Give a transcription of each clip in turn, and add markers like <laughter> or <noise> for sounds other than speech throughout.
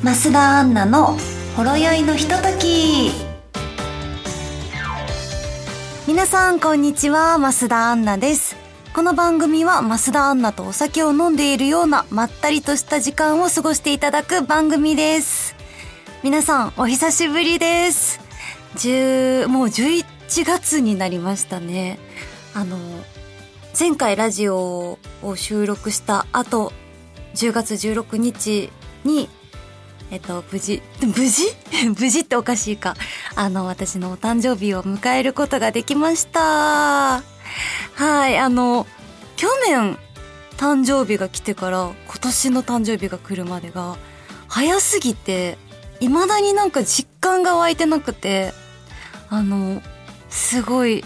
増田アンナのほろ酔いのひととき。皆さんこんにちは。増田アンナです。この番組は増田アンナとお酒を飲んでいるようなまったりとした時間を過ごしていただく番組です。皆さんお久しぶりです。10もう11月になりましたね。あの前回ラジオを収録した後10月16日にえっと、無事、<laughs> 無事？<laughs> 無事っておかしいか。あの、私のお誕生日を迎えることができました。はい、あの、去年、誕生日が来てから、今年の誕生日が来るまでが、早すぎて、未だになんか実感が湧いてなくて、あの、すごい、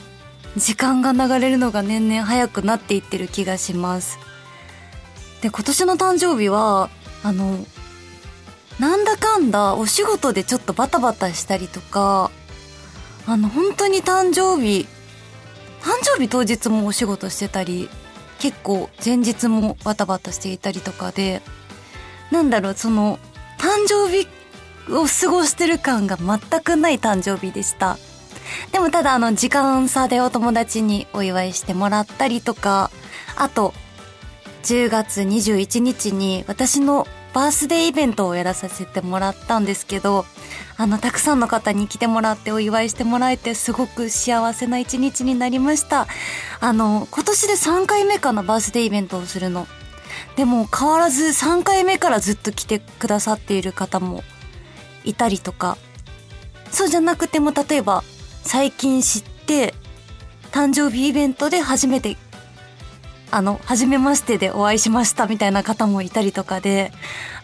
時間が流れるのが年々早くなっていってる気がします。で、今年の誕生日は、あの、なんだかんだお仕事でちょっとバタバタしたりとか、あの、本当に誕生日、誕生日当日もお仕事してたり、結構前日もバタバタしていたりとかで、なんだろう、その、誕生日を過ごしてる感が全くない誕生日でした。でもただあの、時間差でお友達にお祝いしてもらったりとか、あと、10月21日に私のバースデーイベントをやらさせてもらったんですけど、あの、たくさんの方に来てもらってお祝いしてもらえて、すごく幸せな一日になりました。あの、今年で3回目かな、バースデーイベントをするの。でも、変わらず3回目からずっと来てくださっている方もいたりとか、そうじゃなくても、例えば、最近知って、誕生日イベントで初めてあの、初めましてでお会いしましたみたいな方もいたりとかで、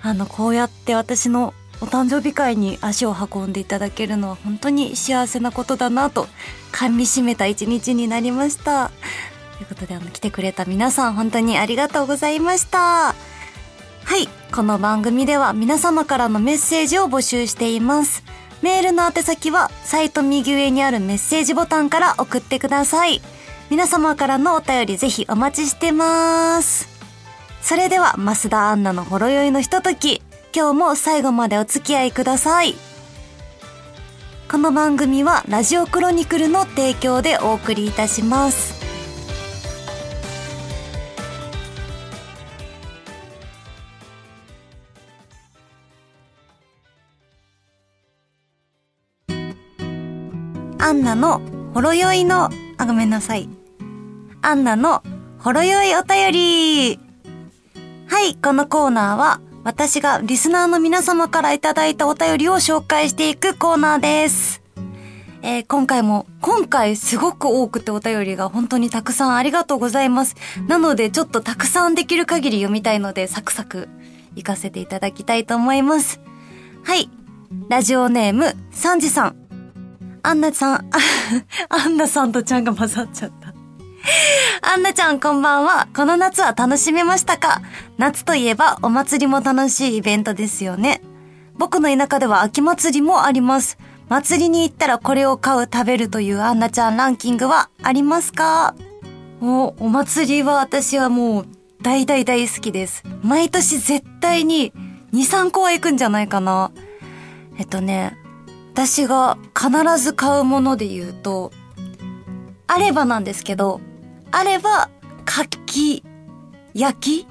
あの、こうやって私のお誕生日会に足を運んでいただけるのは本当に幸せなことだなと、噛み締めた一日になりました。ということで、あの、来てくれた皆さん本当にありがとうございました。はい。この番組では皆様からのメッセージを募集しています。メールの宛先はサイト右上にあるメッセージボタンから送ってください。皆様からのお便りぜひお待ちしてます。それでは、増田アンナのほろ酔いのひととき、今日も最後までお付き合いください。この番組はラジオクロニクルの提供でお送りいたします。アンナのほろ酔いの、あ、ごめんなさい。アンナのほろ酔いお便り。はい、このコーナーは私がリスナーの皆様からいただいたお便りを紹介していくコーナーです。えー、今回も、今回すごく多くてお便りが本当にたくさんありがとうございます。なのでちょっとたくさんできる限り読みたいのでサクサク行かせていただきたいと思います。はい。ラジオネーム、サンジさん。アンナさん、<laughs> アンナさんとちゃんが混ざっちゃった。アンナちゃんこんばんは。この夏は楽しめましたか？夏といえばお祭りも楽しいイベントですよね。僕の田舎では秋祭りもあります。祭りに行ったらこれを買う食べるというアンナちゃんランキングはありますか？お、お祭りは私はもう大大大好きです。毎年絶対に2、3個は行くんじゃないかな。えっとね、私が必ず買うもので言うと、あればなんですけど、あれば、かき、焼き？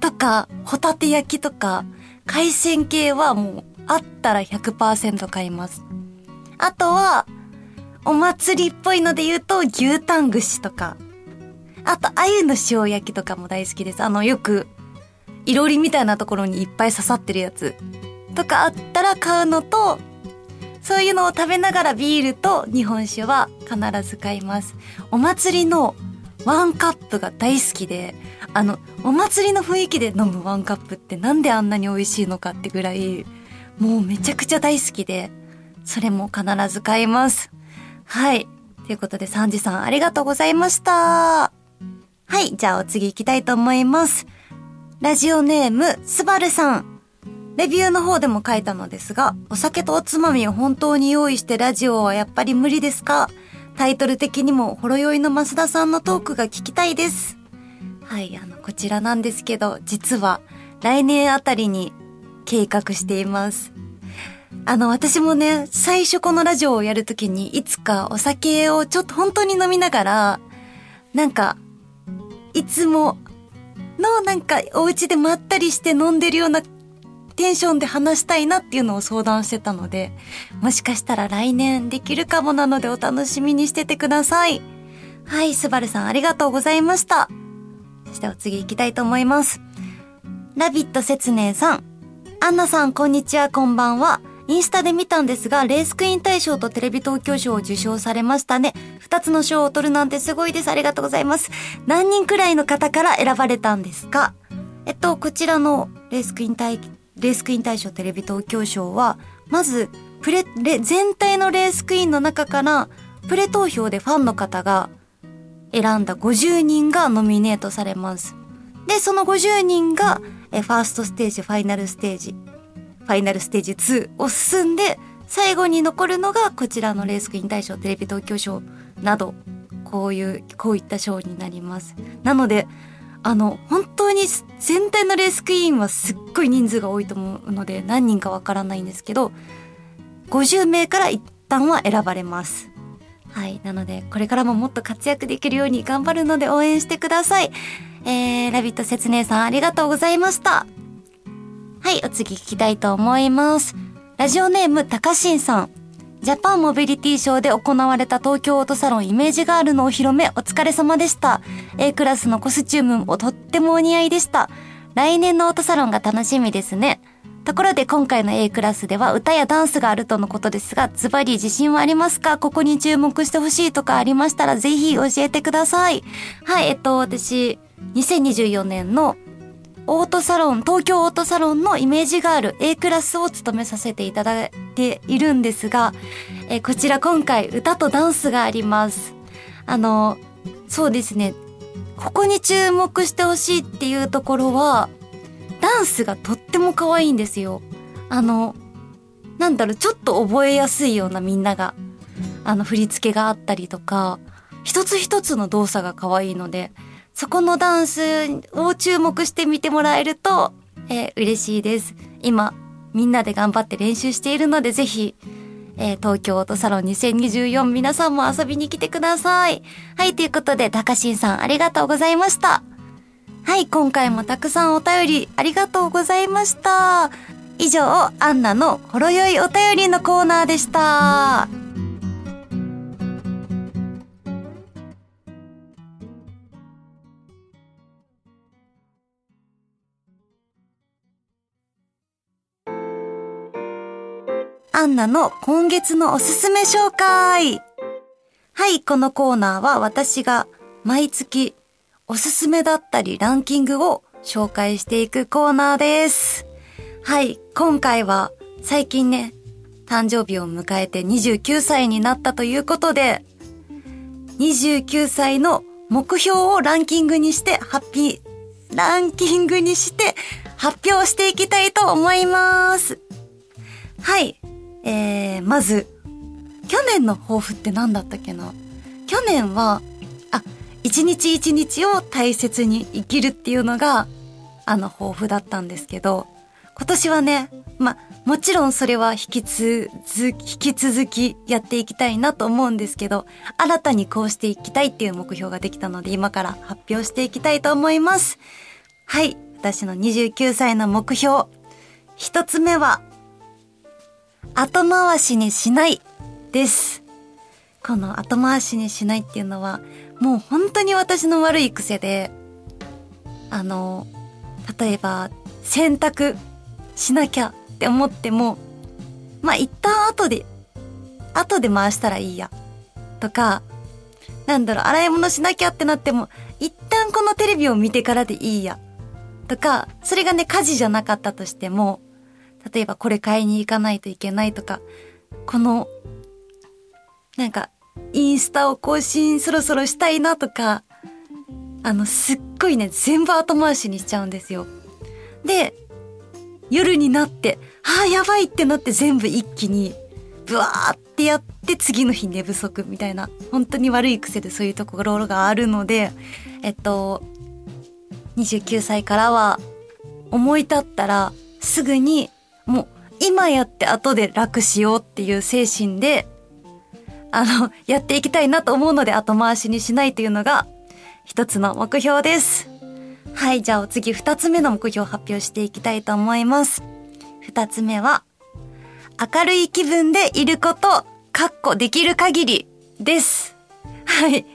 とか、ホタテ焼きとか、海鮮系はもう、あったら100%買います。あとは、お祭りっぽいので言うと、牛タン串とか。あと、鮎の塩焼きとかも大好きです。あの、よく、いろりみたいなところにいっぱい刺さってるやつ。とかあったら買うのと、そういうのを食べながらビールと日本酒は必ず買います。お祭りのワンカップが大好きで、あの、お祭りの雰囲気で飲むワンカップってなんであんなに美味しいのかってぐらい、もうめちゃくちゃ大好きで、それも必ず買います。はい。ということで、サンジさんありがとうございました。はい。じゃあお次行きたいと思います。ラジオネーム、スバルさん。レビューの方でも書いたのですが、お酒とおつまみを本当に用意してラジオはやっぱり無理ですか？タイトル的にもほろ酔いの増田さんのトークが聞きたいです。はい、あの、こちらなんですけど、実は来年あたりに計画しています。あの、私もね、最初このラジオをやるときに、いつかお酒をちょっと本当に飲みながら、なんか、いつものなんかお家でまったりして飲んでるようなテンションで話したいなっていうのを相談してたので、もしかしたら来年できるかもなのでお楽しみにしててください。はい、スバルさんありがとうございました。そしてお次行きたいと思います。ラビット説明さん。アンナさん、こんにちは、こんばんは。インスタで見たんですが、レースクイーン大賞とテレビ東京賞を受賞されましたね。二つの賞を取るなんてすごいです。ありがとうございます。何人くらいの方から選ばれたんですか？えっと、こちらのレースクイーン大、レースクイーン大賞テレビ東京賞は、まず、プレ、レ、全体のレースクイーンの中から、プレ投票でファンの方が選んだ50人がノミネートされます。で、その50人が、え、ファーストステージ、ファイナルステージ、ファイナルステージ2を進んで、最後に残るのがこちらのレースクイーン大賞、テレビ東京賞など、こういう、こういった賞になります。なので、あの、本当に全体のレースクイーンはすっごい人数が多いと思うので、何人かわからないんですけど、50名から一旦は選ばれます。はい。なので、これからももっと活躍できるように頑張るので応援してください。えー、ラビット説明さんありがとうございました。はい、お次聞きたいと思います。ラジオネーム、たかしんさん。ジャパンモビリティショーで行われた東京オートサロンイメージガールのお披露目お疲れ様でした。A クラスのコスチュームもとってもお似合いでした。来年のオートサロンが楽しみですね。ところで今回の A クラスでは歌やダンスがあるとのことですが、ズバリ自信はありますか？ここに注目してほしいとかありましたらぜひ教えてください。はい、えっと、私、2024年のオートサロン、東京オートサロンのイメージガール A クラスを務めさせていただいているんですが、えこちら今回歌とダンスがあります。あの、そうですね。ここに注目してほしいっていうところは、ダンスがとっても可愛いんですよ。あの、なんだろう、ちょっと覚えやすいようなみんなが、あの振り付けがあったりとか、一つ一つの動作が可愛いので、そこのダンスを注目してみてもらえると、えー、嬉しいです。今、みんなで頑張って練習しているので、ぜひ、えー、東京オートサロン2024皆さんも遊びに来てください。はい、ということで、高新さんありがとうございました。はい、今回もたくさんお便りありがとうございました。以上、アンナのほろ酔いお便りのコーナーでした。アンナの今月のおすすめ紹介。はい、このコーナーは私が毎月おすすめだったりランキングを紹介していくコーナーです。はい、今回は最近ね、誕生日を迎えて29歳になったということで、29歳の目標をランキングにしてハッピー、ランキングにして発表していきたいと思います。はい。えー、まず、去年の抱負って何だったっけな？去年は、あ、一日一日を大切に生きるっていうのが、あの抱負だったんですけど、今年はね、ま、もちろんそれは引きつづ、引き続きやっていきたいなと思うんですけど、新たにこうしていきたいっていう目標ができたので、今から発表していきたいと思います。はい。私の29歳の目標。一つ目は、後回しにしないです。この後回しにしないっていうのは、もう本当に私の悪い癖で、あの、例えば、洗濯しなきゃって思っても、まあ、一旦後で、後で回したらいいや。とか、なんだろう、洗い物しなきゃってなっても、一旦このテレビを見てからでいいや。とか、それがね、家事じゃなかったとしても、例えばこれ買いに行かないといけないとか、この、なんか、インスタを更新そろそろしたいなとか、あの、すっごいね、全部後回しにしちゃうんですよ。で、夜になって、ああ、やばいってなって全部一気に、ブワーってやって次の日寝不足みたいな、本当に悪い癖でそういうところがあるので、えっと、29歳からは思い立ったらすぐにもう今やって後で楽しようっていう精神で、あの、やっていきたいなと思うので後回しにしないというのが一つの目標です。はい、じゃあお次二つ目の目標を発表していきたいと思います。二つ目は、明るい気分でいること、かっこできる限りです。はい。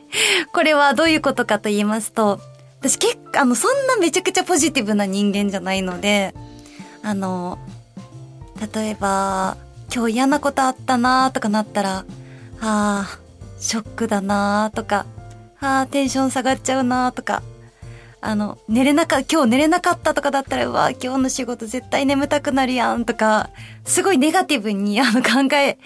これはどういうことかと言いますと、私結構、あの、そんなめちゃくちゃポジティブな人間じゃないので、あの、例えば、今日嫌なことあったなーとかなったら、ああ、ショックだなーとか、ああ、テンション下がっちゃうなーとか、あの、寝れなか、今日寝れなかったとかだったら、うわ、今日の仕事絶対眠たくなるやんとか、すごいネガティブにあの考え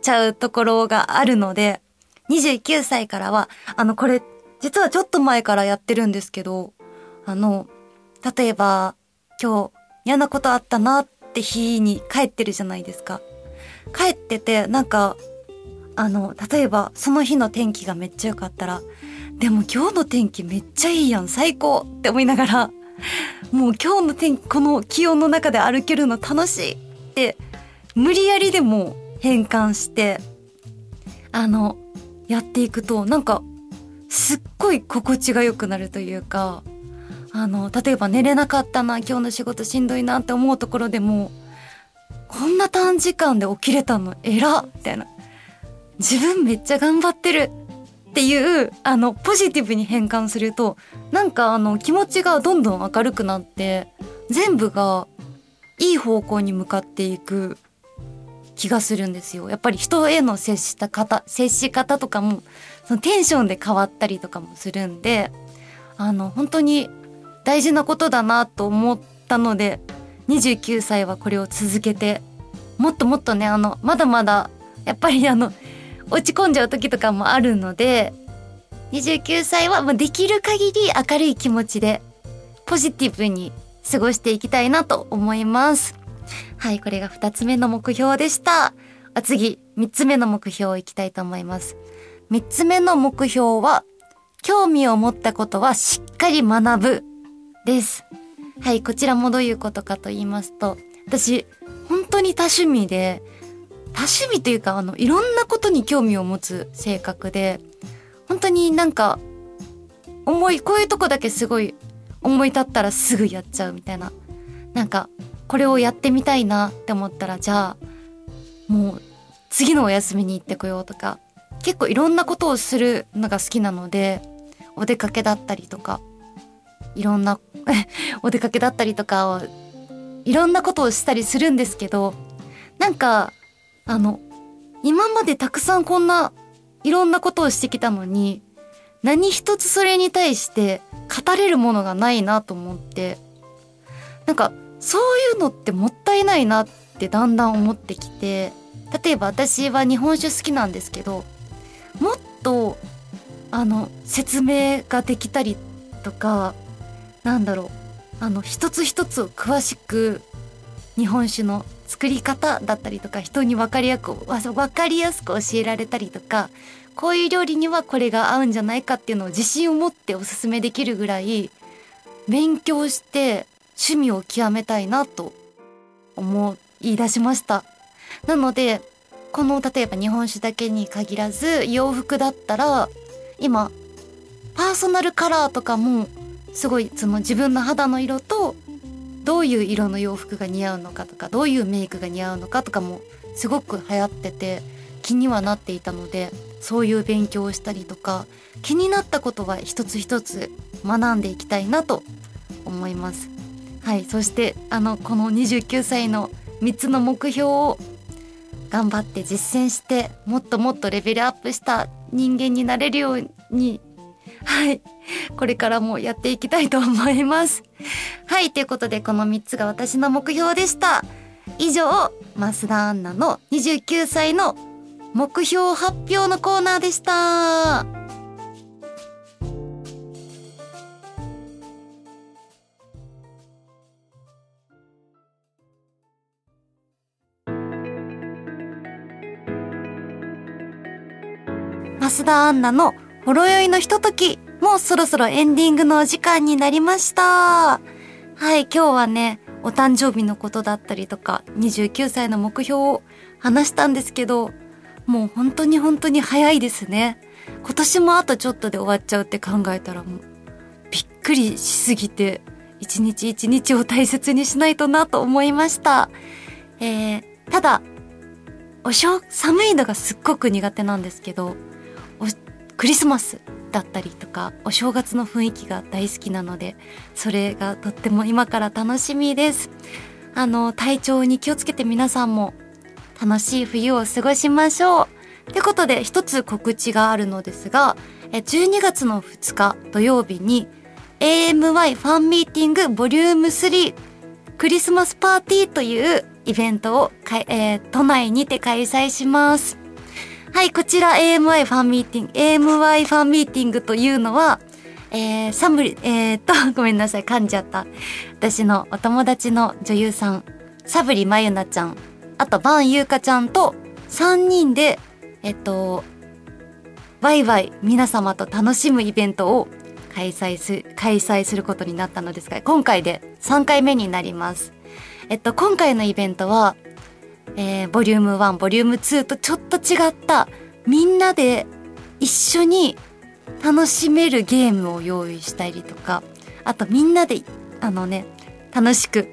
ちゃうところがあるので、29歳からは、あの、これ、実はちょっと前からやってるんですけど、あの、例えば、今日嫌なことあったなっって日に帰ってるじゃないですか。帰ってて、なんか、あの、例えばその日の天気がめっちゃ良かったら、でも今日の天気めっちゃいいやん、最高って思いながら、もう今日の天気、この気温の中で歩けるの楽しいって、無理やりでも変換して、あの、やっていくと、なんか、すっごい心地が良くなるというか、あの、例えば寝れなかったな、今日の仕事しんどいなって思うところでも、こんな短時間で起きれたの偉みたいな。自分めっちゃ頑張ってるっていうあのポジティブに変換するとなんかあの気持ちがどんどん明るくなって全部がいい方向に向かっていく気がするんですよ。やっぱり人への接した方接し方とかもそのテンションで変わったりとかもするんであの本当に大事なことだなと思ったので29歳はこれを続けてもっともっとねあのまだまだやっぱりあの落ち込んじゃう時とかもあるので29歳はできる限り明るい気持ちでポジティブに過ごしていきたいなと思います。はい、これが2つ目の目標でした。あ次、3つ目の目標いきたいと思います。3つ目の目標は、興味を持ったことはしっかり学ぶです。はい、こちらもどういうことかと言いますと、私、本当に多趣味で、多趣味というかあのいろんなことに興味を持つ性格で本当になんか思いこういうとこだけすごい思い立ったらすぐやっちゃうみたいななんかこれをやってみたいなって思ったらじゃあもう次のお休みに行ってこようとか結構いろんなことをするのが好きなのでお出かけだったりとかいろんな <laughs> お出かけだったりとかいろんなことをしたりするんですけどなんかあの、今までたくさんこんないろんなことをしてきたのに、何一つそれに対して語れるものがないなと思って、なんかそういうのってもったいないなってだんだん思ってきて、例えば私は日本酒好きなんですけど、もっとあの説明ができたりとか、なんだろう、あの一つ一つを詳しく日本酒の作り方だったりとか人に分かりやく分かりやすく教えられたりとかこういう料理にはこれが合うんじゃないかっていうのを自信を持っておすすめできるぐらい勉強して趣味を極めたいなと思い出しました。なのでこの例えば日本酒だけに限らず洋服だったら今パーソナルカラーとかもすごいその自分の肌の色とどういう色の洋服が似合うのかとかどういうメイクが似合うのかとかもすごく流行ってて気にはなっていたのでそういう勉強をしたりとか気になったことは一つ一つ学んでいきたいなと思います。はいそしてあのこの29歳の3つの目標を頑張って実践してもっともっとレベルアップした人間になれるようにはい。これからもやっていきたいと思います。はい。ということで、この3つが私の目標でした。以上、増田アンナの29歳の目標発表のコーナーでした。増田アンナのほろ酔いのひととき、もうそろそろエンディングのお時間になりました。はい、今日はね、お誕生日のことだったりとか、29歳の目標を話したんですけど、もう本当に本当に早いですね。今年もあとちょっとで終わっちゃうって考えたらもう、びっくりしすぎて、一日一日を大切にしないとなと思いました。えー、ただ、お正、寒いのがすっごく苦手なんですけど、クリスマスだったりとかお正月の雰囲気が大好きなのでそれがとっても今から楽しみです。あの体調に気をつけて皆さんも楽しい冬を過ごしましょう。ってことで一つ告知があるのですが12月の2日土曜日に AMY ファンミーティングボリューム3クリスマスパーティーというイベントをえー、都内にて開催します。はい、こちら AMI ファンミーティング、AMY ファンミーティングというのは、えー、サムリ、<laughs> えー、っと、ごめんなさい、噛んじゃった。私のお友達の女優さん、サブリまゆなちゃん、あとバンゆうかちゃんと3人で、えっと、ワイワイ皆様と楽しむイベントを開催す、開催することになったのですが、今回で3回目になります。えっと、今回のイベントは、えー、ボリューム1ボリューム2とちょっと違ったみんなで一緒に楽しめるゲームを用意したりとかあとみんなであのね楽しく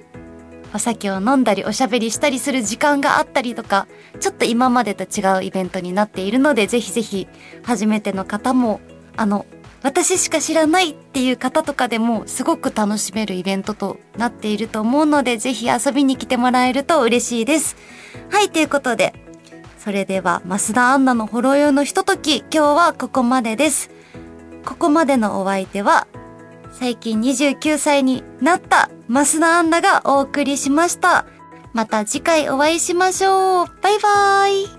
お酒を飲んだりおしゃべりしたりする時間があったりとかちょっと今までと違うイベントになっているのでぜひぜひ初めての方もあの私しか知らないっていう方とかでもすごく楽しめるイベントとなっていると思うのでぜひ遊びに来てもらえると嬉しいです。はい、ということで、それでは増田アンナのほろよのひととき、今日はここまでです。ここまでのお相手は、最近29歳になった増田アンナがお送りしました。また次回お会いしましょう。バイバーイ。